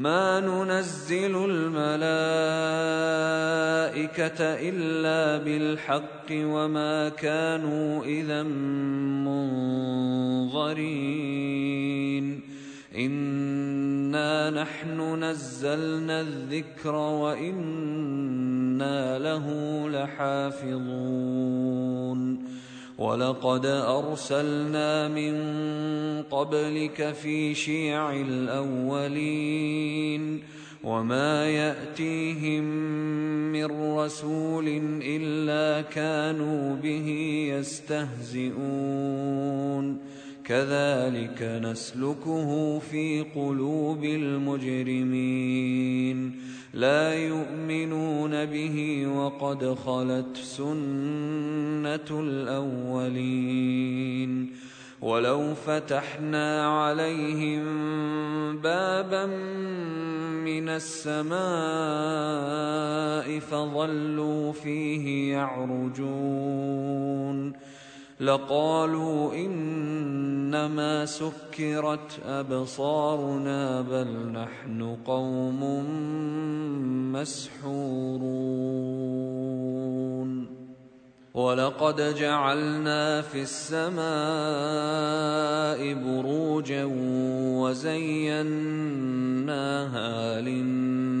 ما ننزل الملائكة إلا بالحق وما كانوا إذا منظرين. إنا نحن نزلنا الذكر وإنا له لحافظون. ولقد أرسلنا من قبلك في شيع الأولين وما يأتيهم من رسول إلا كانوا به يستهزئون كذلك نسلكه في قلوب المجرمين. لا يؤمنون به وقد خلت سنة الأولين. ولو فتحنا عليهم بابا من السماء فظلوا فيه يعرجون. لقالوا إنما سكرت أبصارنا بل نحن قوم مسحورون. ولقد جعلنا في السماء بروجا وزيناها للناظرين.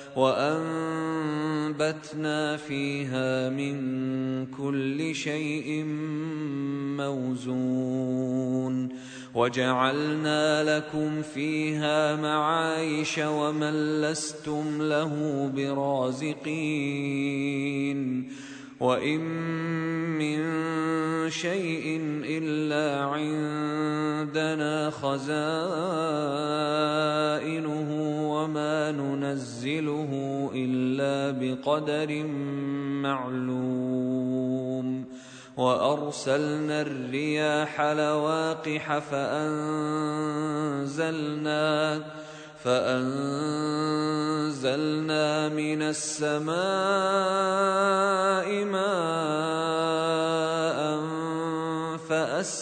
وأنبتنا فيها من كل شيء موزون وجعلنا لكم فيها معايش ومن لستم له برازقين وإن من شيء إلا عندنا خزائنه وما ننزله الا بقدر معلوم وارسلنا الرياح لواقح فانزلنا فأنزلنا من السماء ماء فأسقيناكموه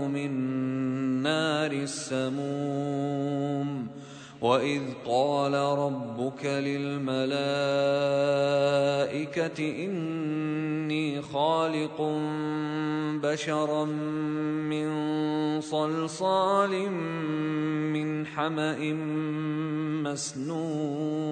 من نار السموم وإذ قال ربك للملائكة إني خالق بشرا من صلصال من حمأ مسنون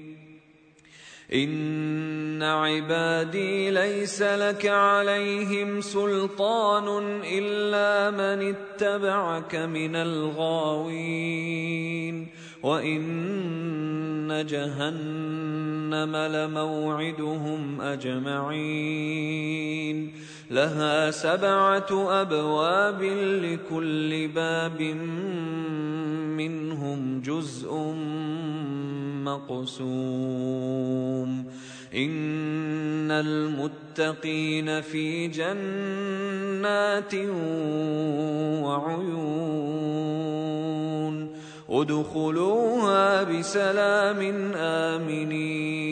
ان عبادي ليس لك عليهم سلطان الا من اتبعك من الغاوين وان جهنم لموعدهم اجمعين لها سبعة أبواب لكل باب منهم جزء مقسوم. إن المتقين في جنات وعيون. ادخلوها بسلام آمنين.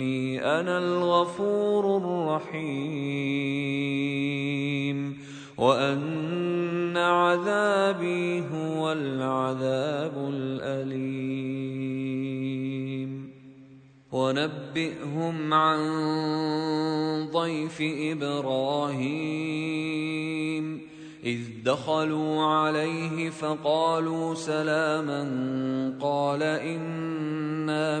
إني أنا الغفور الرحيم. وأن عذابي هو العذاب الأليم. ونبئهم عن ضيف إبراهيم. إذ دخلوا عليه فقالوا سلاما قال إنا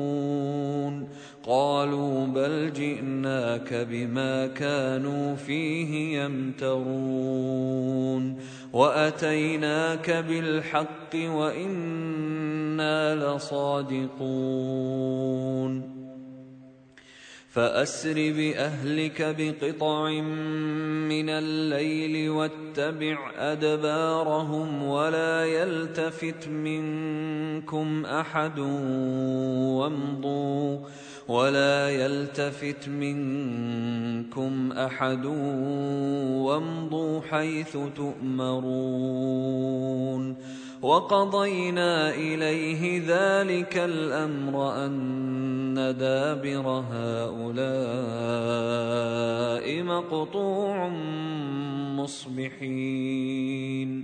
قالوا بل جئناك بما كانوا فيه يمترون وأتيناك بالحق وإنا لصادقون فأسر بأهلك بقطع من الليل واتبع أدبارهم ولا يلتفت منكم أحد وامضوا ولا يلتفت منكم أحد وامضوا حيث تؤمرون وقضينا إليه ذلك الأمر أن دابر هؤلاء مقطوع مصبحين.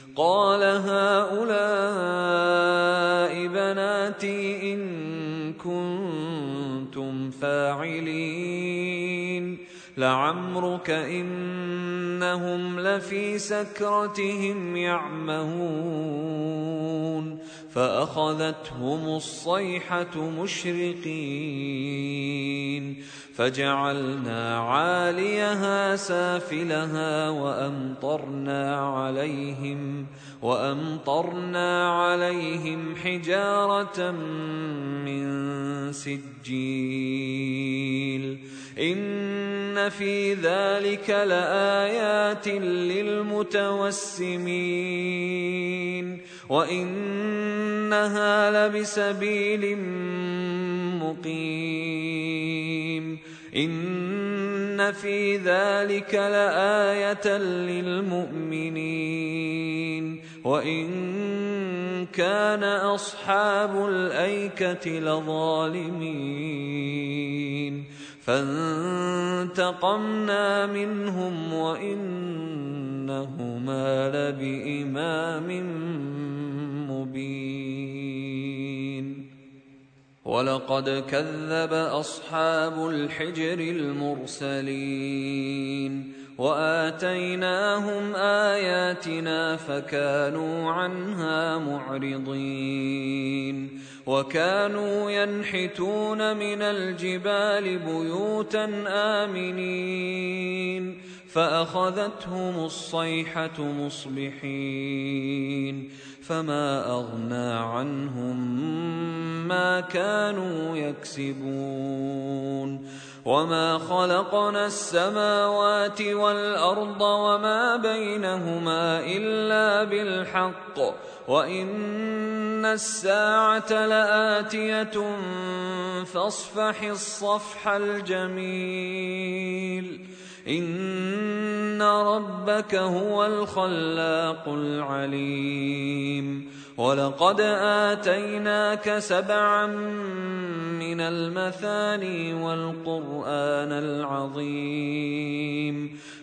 قال هؤلاء بناتي إن كنتم فاعلين. لعمرك إنهم لفي سكرتهم يعمهون. فأخذتهم الصيحة مشرقين. فجعلنا عاليها سافلها وأمطرنا عليهم وأمطرنا عليهم حجارة من سجيل. إن في ذلك لآيات للمتوسمين. وإنها لبسبيل مقيم إن في ذلك لآية للمؤمنين. وإن كان أصحاب الأيكة لظالمين. فانتقمنا منهم وإنهما لبإمام مبين. ولقد كذب أصحاب الحجر المرسلين وآتيناهم آياتنا فكانوا عنها معرضين وكانوا ينحتون من الجبال بيوتا آمنين فأخذتهم الصيحة مصبحين فما أغنى عنهم ما كانوا يكسبون. وما خلقنا السماوات والأرض وما بينهما إلا بالحق. وإن الساعة لآتية فاصفح الصفح الجميل. ان ربك هو الخلاق العليم ولقد اتيناك سبعا من المثاني والقران العظيم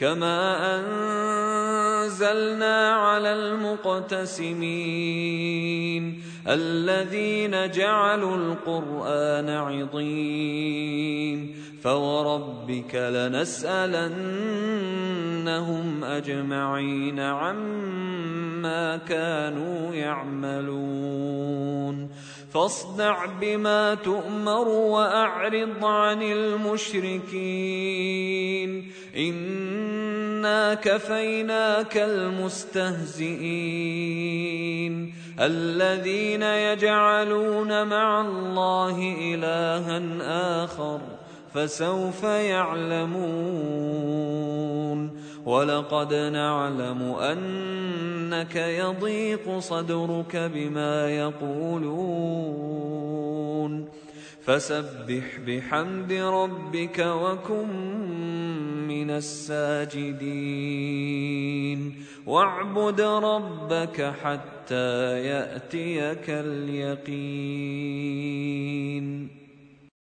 كما انزلنا على المقتسمين الذين جعلوا القران عضين فوربك لنسالنهم اجمعين عما كانوا يعملون فاصدع بما تؤمر واعرض عن المشركين انا كفيناك المستهزئين الذين يجعلون مع الله الها اخر فسوف يعلمون ولقد نعلم انك يضيق صدرك بما يقولون فسبح بحمد ربك وكن من الساجدين. واعبد ربك حتى يأتيك اليقين.